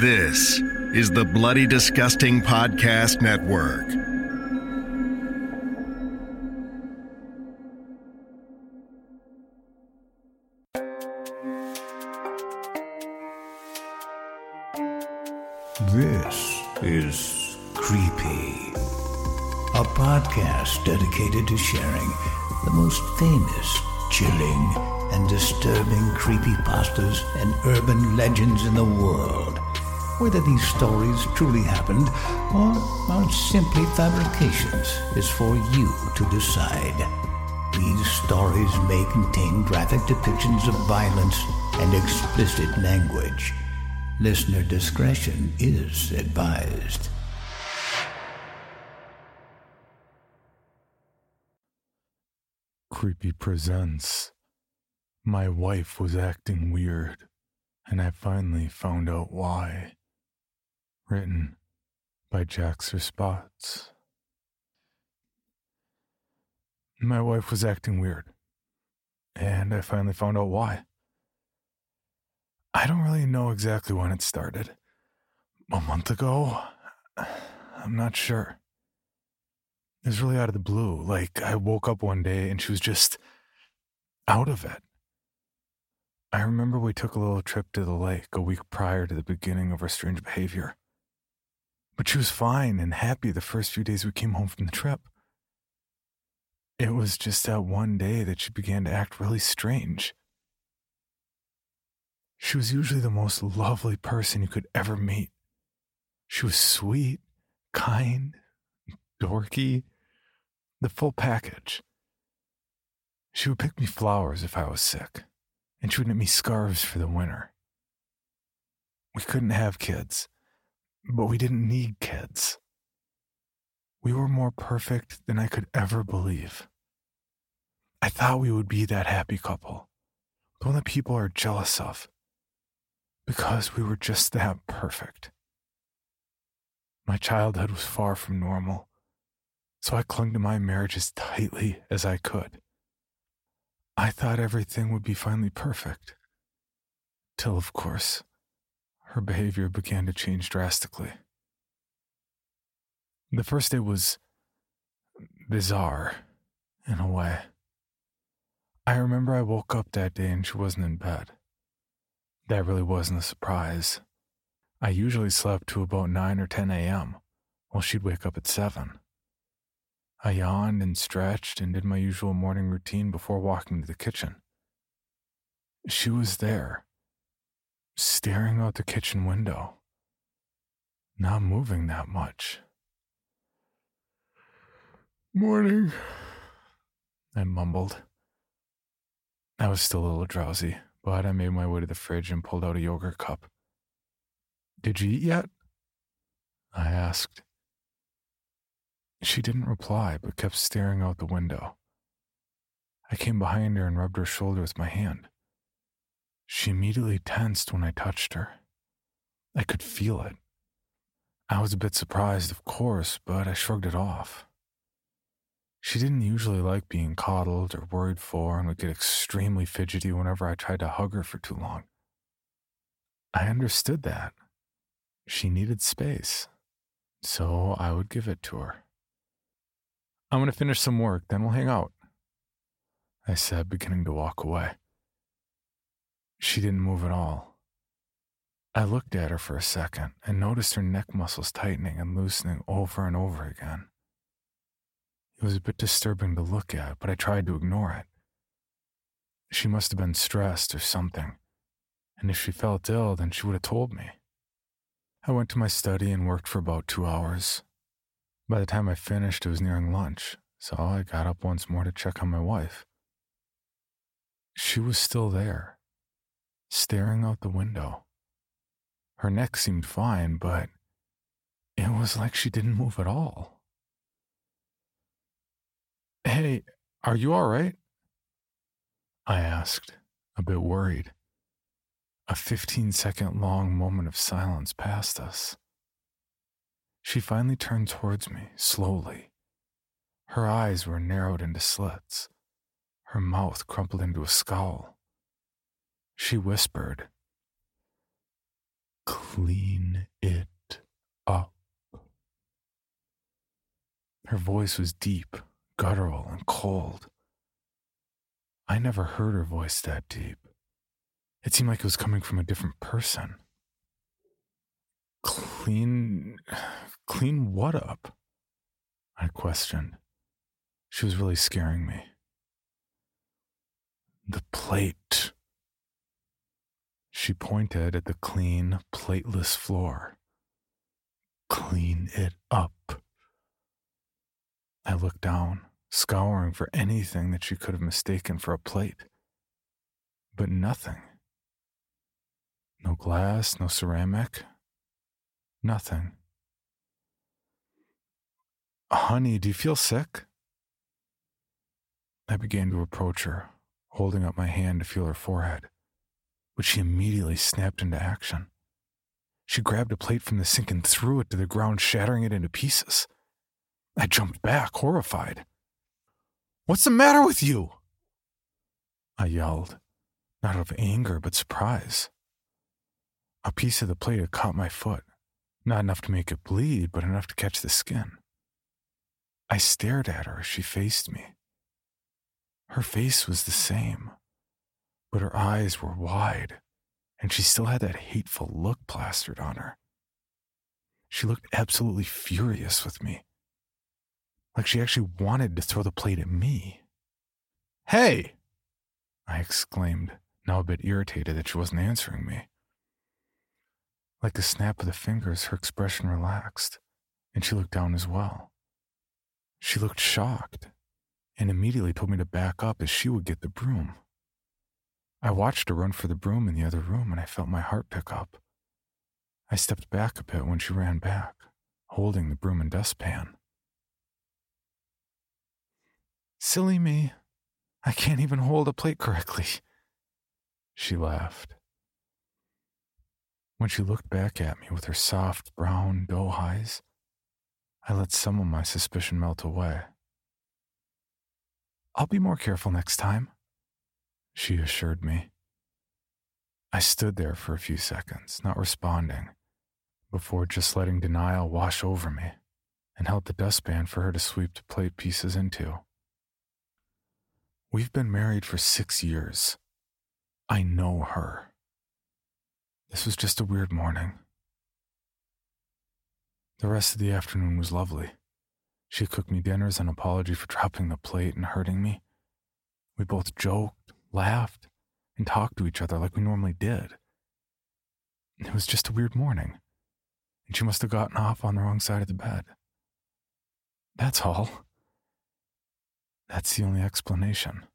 This is the Bloody Disgusting Podcast Network. This is Creepy, a podcast dedicated to sharing the most famous, chilling, and disturbing creepypastas and urban legends in the world. Whether these stories truly happened or are simply fabrications is for you to decide. These stories may contain graphic depictions of violence and explicit language. Listener discretion is advised. Creepy presents. My wife was acting weird, and I finally found out why. Written by Jack's Spots. My wife was acting weird, and I finally found out why. I don't really know exactly when it started. A month ago? I'm not sure. It was really out of the blue. Like, I woke up one day and she was just out of it. I remember we took a little trip to the lake a week prior to the beginning of our strange behavior. But she was fine and happy the first few days we came home from the trip. It was just that one day that she began to act really strange. She was usually the most lovely person you could ever meet. She was sweet, kind, dorky, the full package. She would pick me flowers if I was sick, and she would knit me scarves for the winter. We couldn't have kids, but we didn't need kids. We were more perfect than I could ever believe. I thought we would be that happy couple, the one that people are jealous of, because we were just that perfect. My childhood was far from normal, so I clung to my marriage as tightly as I could. I thought everything would be finally perfect. Till, of course, her behavior began to change drastically. The first day was bizarre, in a way. I remember I woke up that day and she wasn't in bed. That really wasn't a surprise. I usually slept to about 9 or 10 a.m., while she'd wake up at 7. I yawned and stretched and did my usual morning routine before walking to the kitchen. She was there, staring out the kitchen window, not moving that much. Morning, I mumbled. I was still a little drowsy, but I made my way to the fridge and pulled out a yogurt cup. Did you eat yet? I asked. She didn't reply, but kept staring out the window. I came behind her and rubbed her shoulder with my hand. She immediately tensed when I touched her. I could feel it. I was a bit surprised, of course, but I shrugged it off. She didn't usually like being coddled or worried for and would get extremely fidgety whenever I tried to hug her for too long. I understood that. She needed space, so I would give it to her. I'm going to finish some work, then we'll hang out, I said, beginning to walk away. She didn't move at all. I looked at her for a second and noticed her neck muscles tightening and loosening over and over again. It was a bit disturbing to look at, but I tried to ignore it. She must have been stressed or something, and if she felt ill, then she would have told me. I went to my study and worked for about two hours. By the time I finished, it was nearing lunch, so I got up once more to check on my wife. She was still there, staring out the window. Her neck seemed fine, but it was like she didn't move at all. Hey, are you all right? I asked, a bit worried. A 15 second long moment of silence passed us. She finally turned towards me, slowly. Her eyes were narrowed into slits, her mouth crumpled into a scowl. She whispered, Clean it up. Her voice was deep, guttural, and cold. I never heard her voice that deep. It seemed like it was coming from a different person. Clean. clean what up? I questioned. She was really scaring me. The plate. She pointed at the clean, plateless floor. Clean it up. I looked down, scouring for anything that she could have mistaken for a plate. But nothing. No glass, no ceramic, nothing. Honey, do you feel sick? I began to approach her, holding up my hand to feel her forehead, but she immediately snapped into action. She grabbed a plate from the sink and threw it to the ground, shattering it into pieces. I jumped back, horrified. What's the matter with you? I yelled, not out of anger, but surprise. A piece of the plate had caught my foot, not enough to make it bleed, but enough to catch the skin. I stared at her as she faced me. Her face was the same, but her eyes were wide, and she still had that hateful look plastered on her. She looked absolutely furious with me, like she actually wanted to throw the plate at me. Hey! I exclaimed, now a bit irritated that she wasn't answering me. Like the snap of the fingers, her expression relaxed, and she looked down as well. She looked shocked and immediately told me to back up as she would get the broom. I watched her run for the broom in the other room and I felt my heart pick up. I stepped back a bit when she ran back, holding the broom and dustpan. Silly me. I can't even hold a plate correctly. She laughed. When she looked back at me with her soft brown doe eyes, I let some of my suspicion melt away. I'll be more careful next time, she assured me. I stood there for a few seconds, not responding, before just letting denial wash over me and held the dustpan for her to sweep the plate pieces into. We've been married for six years. I know her. This was just a weird morning. The rest of the afternoon was lovely. She cooked me dinner as an apology for dropping the plate and hurting me. We both joked, laughed, and talked to each other like we normally did. It was just a weird morning, and she must have gotten off on the wrong side of the bed. That's all. That's the only explanation.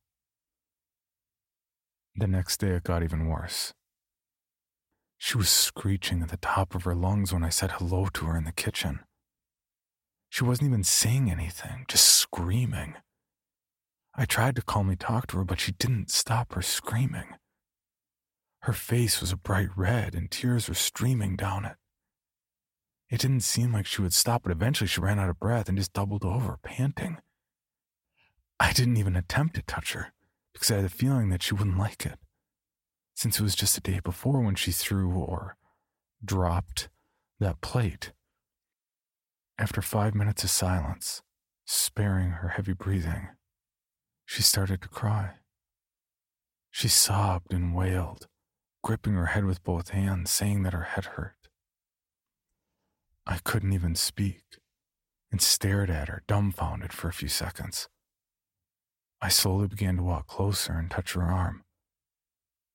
The next day, it got even worse. She was screeching at the top of her lungs when I said hello to her in the kitchen. She wasn't even saying anything, just screaming. I tried to calmly talk to her, but she didn't stop her screaming. Her face was a bright red and tears were streaming down it. It didn't seem like she would stop, but eventually she ran out of breath and just doubled over, panting. I didn't even attempt to touch her because I had a feeling that she wouldn't like it since it was just the day before when she threw or dropped that plate. After five minutes of silence, sparing her heavy breathing, she started to cry. She sobbed and wailed, gripping her head with both hands, saying that her head hurt. I couldn't even speak and stared at her, dumbfounded, for a few seconds. I slowly began to walk closer and touch her arm.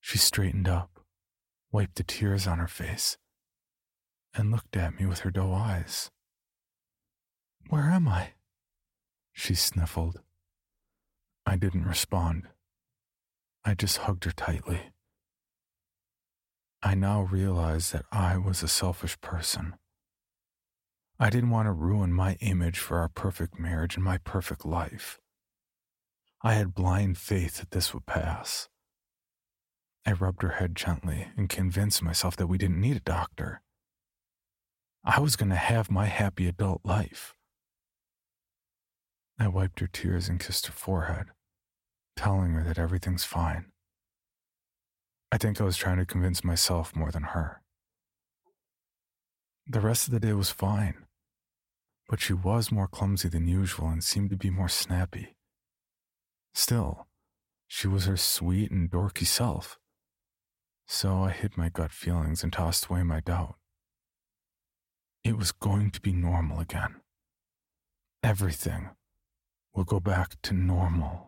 She straightened up, wiped the tears on her face, and looked at me with her doe eyes. Where am I? She sniffled. I didn't respond. I just hugged her tightly. I now realized that I was a selfish person. I didn't want to ruin my image for our perfect marriage and my perfect life. I had blind faith that this would pass. I rubbed her head gently and convinced myself that we didn't need a doctor. I was going to have my happy adult life. I wiped her tears and kissed her forehead, telling her that everything's fine. I think I was trying to convince myself more than her. The rest of the day was fine, but she was more clumsy than usual and seemed to be more snappy. Still, she was her sweet and dorky self. So I hid my gut feelings and tossed away my doubt. It was going to be normal again. Everything will go back to normal.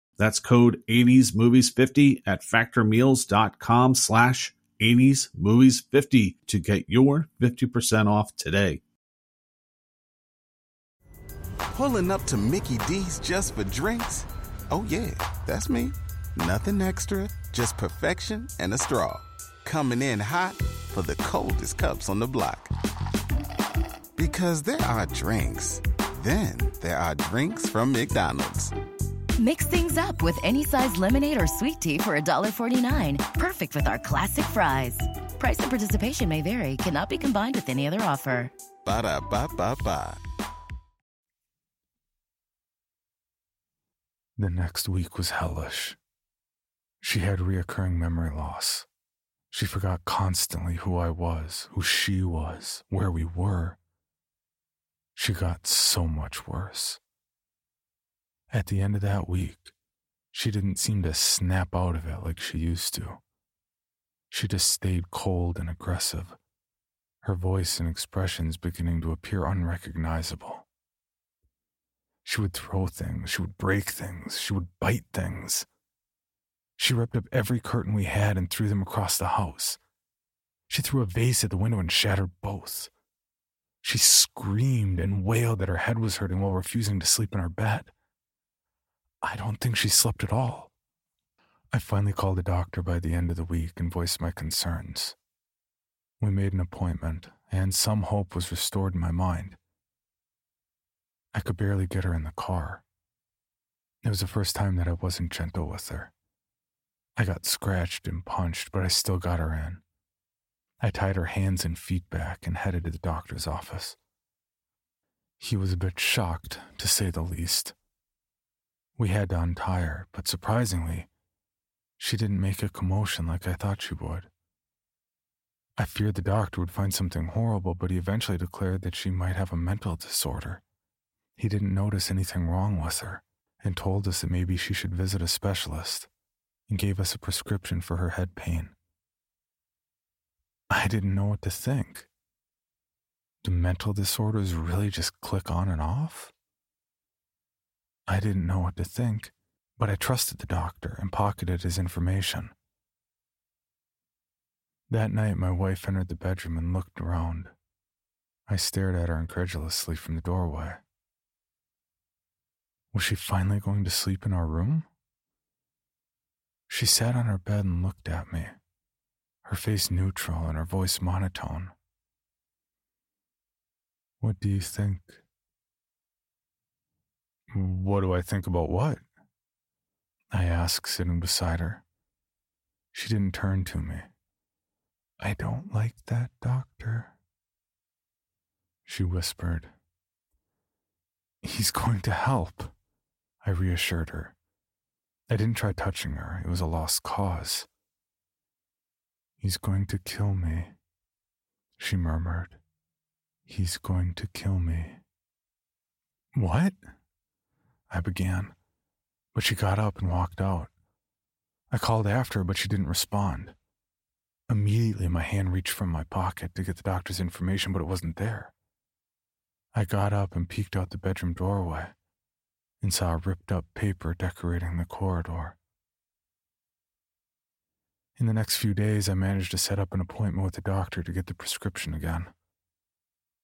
That's code 80smovies50 at factormeals.com slash 80smovies50 to get your 50% off today. Pulling up to Mickey D's just for drinks? Oh, yeah, that's me. Nothing extra, just perfection and a straw. Coming in hot for the coldest cups on the block. Because there are drinks, then there are drinks from McDonald's. Mix things up with any size lemonade or sweet tea for $1.49. Perfect with our classic fries. Price and participation may vary, cannot be combined with any other offer. Ba da ba ba ba. The next week was hellish. She had reoccurring memory loss. She forgot constantly who I was, who she was, where we were. She got so much worse. At the end of that week, she didn't seem to snap out of it like she used to. She just stayed cold and aggressive, her voice and expressions beginning to appear unrecognizable. She would throw things, she would break things, she would bite things. She ripped up every curtain we had and threw them across the house. She threw a vase at the window and shattered both. She screamed and wailed that her head was hurting while refusing to sleep in her bed. I don't think she slept at all. I finally called a doctor by the end of the week and voiced my concerns. We made an appointment, and some hope was restored in my mind. I could barely get her in the car. It was the first time that I wasn't gentle with her. I got scratched and punched, but I still got her in. I tied her hands and feet back and headed to the doctor's office. He was a bit shocked, to say the least. We had to untie her, but surprisingly, she didn't make a commotion like I thought she would. I feared the doctor would find something horrible, but he eventually declared that she might have a mental disorder. He didn't notice anything wrong with her and told us that maybe she should visit a specialist and gave us a prescription for her head pain. I didn't know what to think. Do mental disorders really just click on and off? I didn't know what to think, but I trusted the doctor and pocketed his information. That night, my wife entered the bedroom and looked around. I stared at her incredulously from the doorway. Was she finally going to sleep in our room? She sat on her bed and looked at me, her face neutral and her voice monotone. What do you think? What do I think about what? I asked, sitting beside her. She didn't turn to me. I don't like that doctor, she whispered. He's going to help. I reassured her. I didn't try touching her, it was a lost cause. He's going to kill me, she murmured. He's going to kill me. What? I began, but she got up and walked out. I called after her, but she didn't respond. Immediately, my hand reached from my pocket to get the doctor's information, but it wasn't there. I got up and peeked out the bedroom doorway and saw ripped up paper decorating the corridor. In the next few days, I managed to set up an appointment with the doctor to get the prescription again.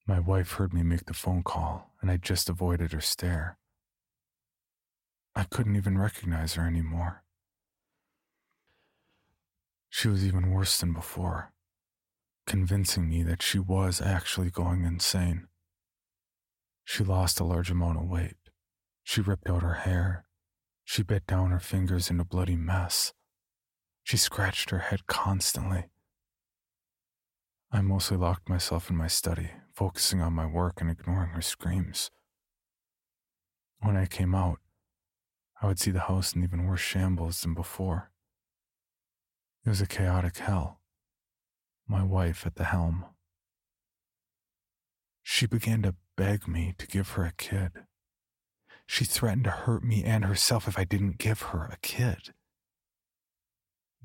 My wife heard me make the phone call, and I just avoided her stare. I couldn't even recognize her anymore. She was even worse than before, convincing me that she was actually going insane. She lost a large amount of weight she ripped out her hair. She bit down her fingers in a bloody mess. She scratched her head constantly. I mostly locked myself in my study, focusing on my work and ignoring her screams. When I came out, I would see the house in even worse shambles than before. It was a chaotic hell. My wife at the helm. She began to beg me to give her a kid. She threatened to hurt me and herself if I didn't give her a kid.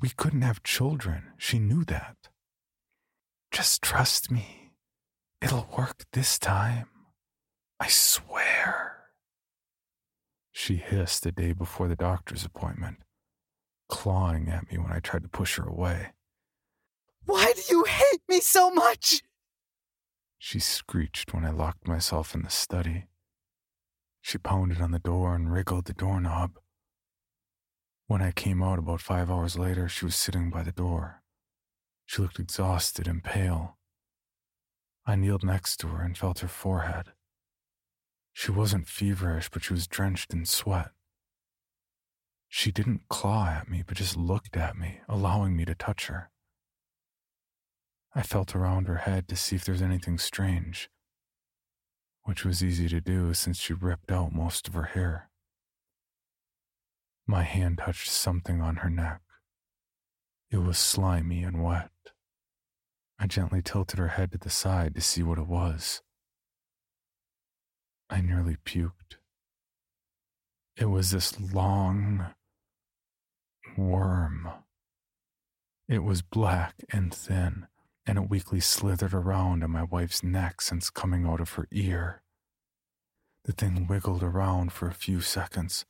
We couldn't have children. She knew that. Just trust me. It'll work this time. I swear. She hissed the day before the doctor's appointment, clawing at me when I tried to push her away. Why do you hate me so much? She screeched when I locked myself in the study. She pounded on the door and wriggled the doorknob. When I came out about five hours later, she was sitting by the door. She looked exhausted and pale. I kneeled next to her and felt her forehead. She wasn't feverish, but she was drenched in sweat. She didn't claw at me, but just looked at me, allowing me to touch her. I felt around her head to see if there was anything strange which was easy to do since she ripped out most of her hair. My hand touched something on her neck. It was slimy and wet. I gently tilted her head to the side to see what it was. I nearly puked. It was this long worm. It was black and thin, and it weakly slithered around on my wife's neck since coming out of her ear. The thing wiggled around for a few seconds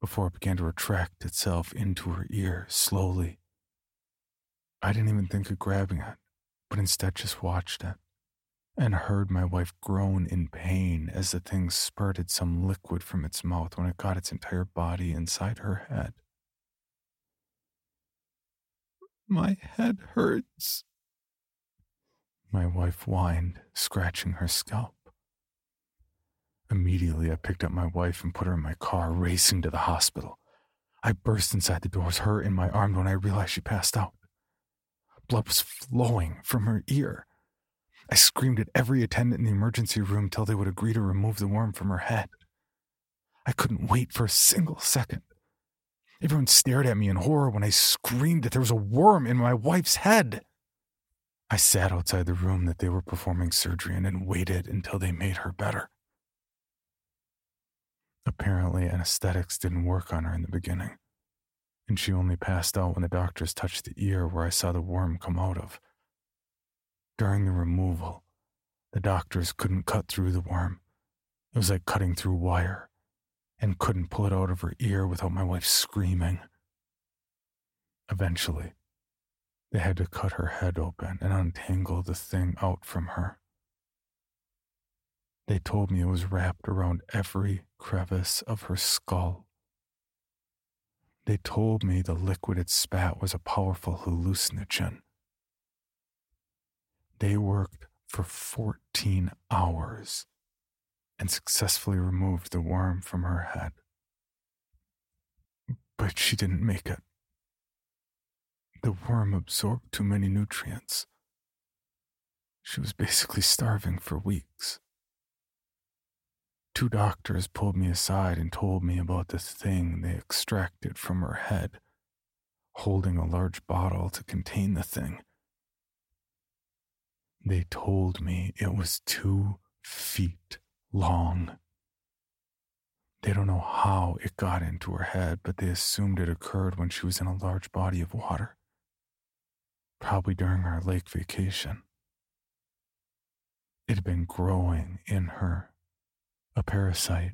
before it began to retract itself into her ear slowly. I didn't even think of grabbing it, but instead just watched it and heard my wife groan in pain as the thing spurted some liquid from its mouth when it got its entire body inside her head. My head hurts, my wife whined, scratching her scalp. Immediately, I picked up my wife and put her in my car, racing to the hospital. I burst inside the doors, her in my arms, when I realized she passed out. Blood was flowing from her ear. I screamed at every attendant in the emergency room till they would agree to remove the worm from her head. I couldn't wait for a single second. Everyone stared at me in horror when I screamed that there was a worm in my wife's head. I sat outside the room that they were performing surgery in and waited until they made her better. Apparently, anesthetics didn't work on her in the beginning, and she only passed out when the doctors touched the ear where I saw the worm come out of. During the removal, the doctors couldn't cut through the worm. It was like cutting through wire, and couldn't pull it out of her ear without my wife screaming. Eventually, They had to cut her head open and untangle the thing out from her. They told me it was wrapped around every crevice of her skull. They told me the liquid it spat was a powerful hallucinogen. They worked for 14 hours and successfully removed the worm from her head. But she didn't make it. The worm absorbed too many nutrients. She was basically starving for weeks. Two doctors pulled me aside and told me about the thing they extracted from her head, holding a large bottle to contain the thing. They told me it was two feet long. They don't know how it got into her head, but they assumed it occurred when she was in a large body of water, probably during our lake vacation. It had been growing in her, a parasite,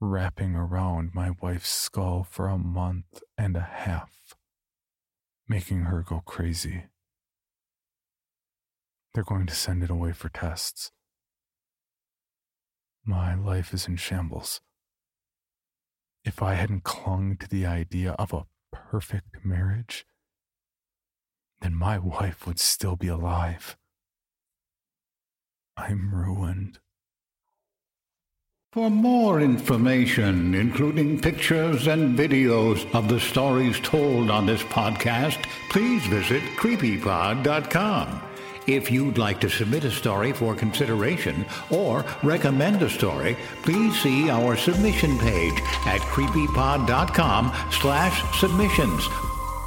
wrapping around my wife's skull for a month and a half, making her go crazy. They're going to send it away for tests. My life is in shambles. If I hadn't clung to the idea of a perfect marriage, then my wife would still be alive. I'm ruined. For more information, including pictures and videos of the stories told on this podcast, please visit creepypod.com. If you'd like to submit a story for consideration or recommend a story, please see our submission page at creepypod.com slash submissions.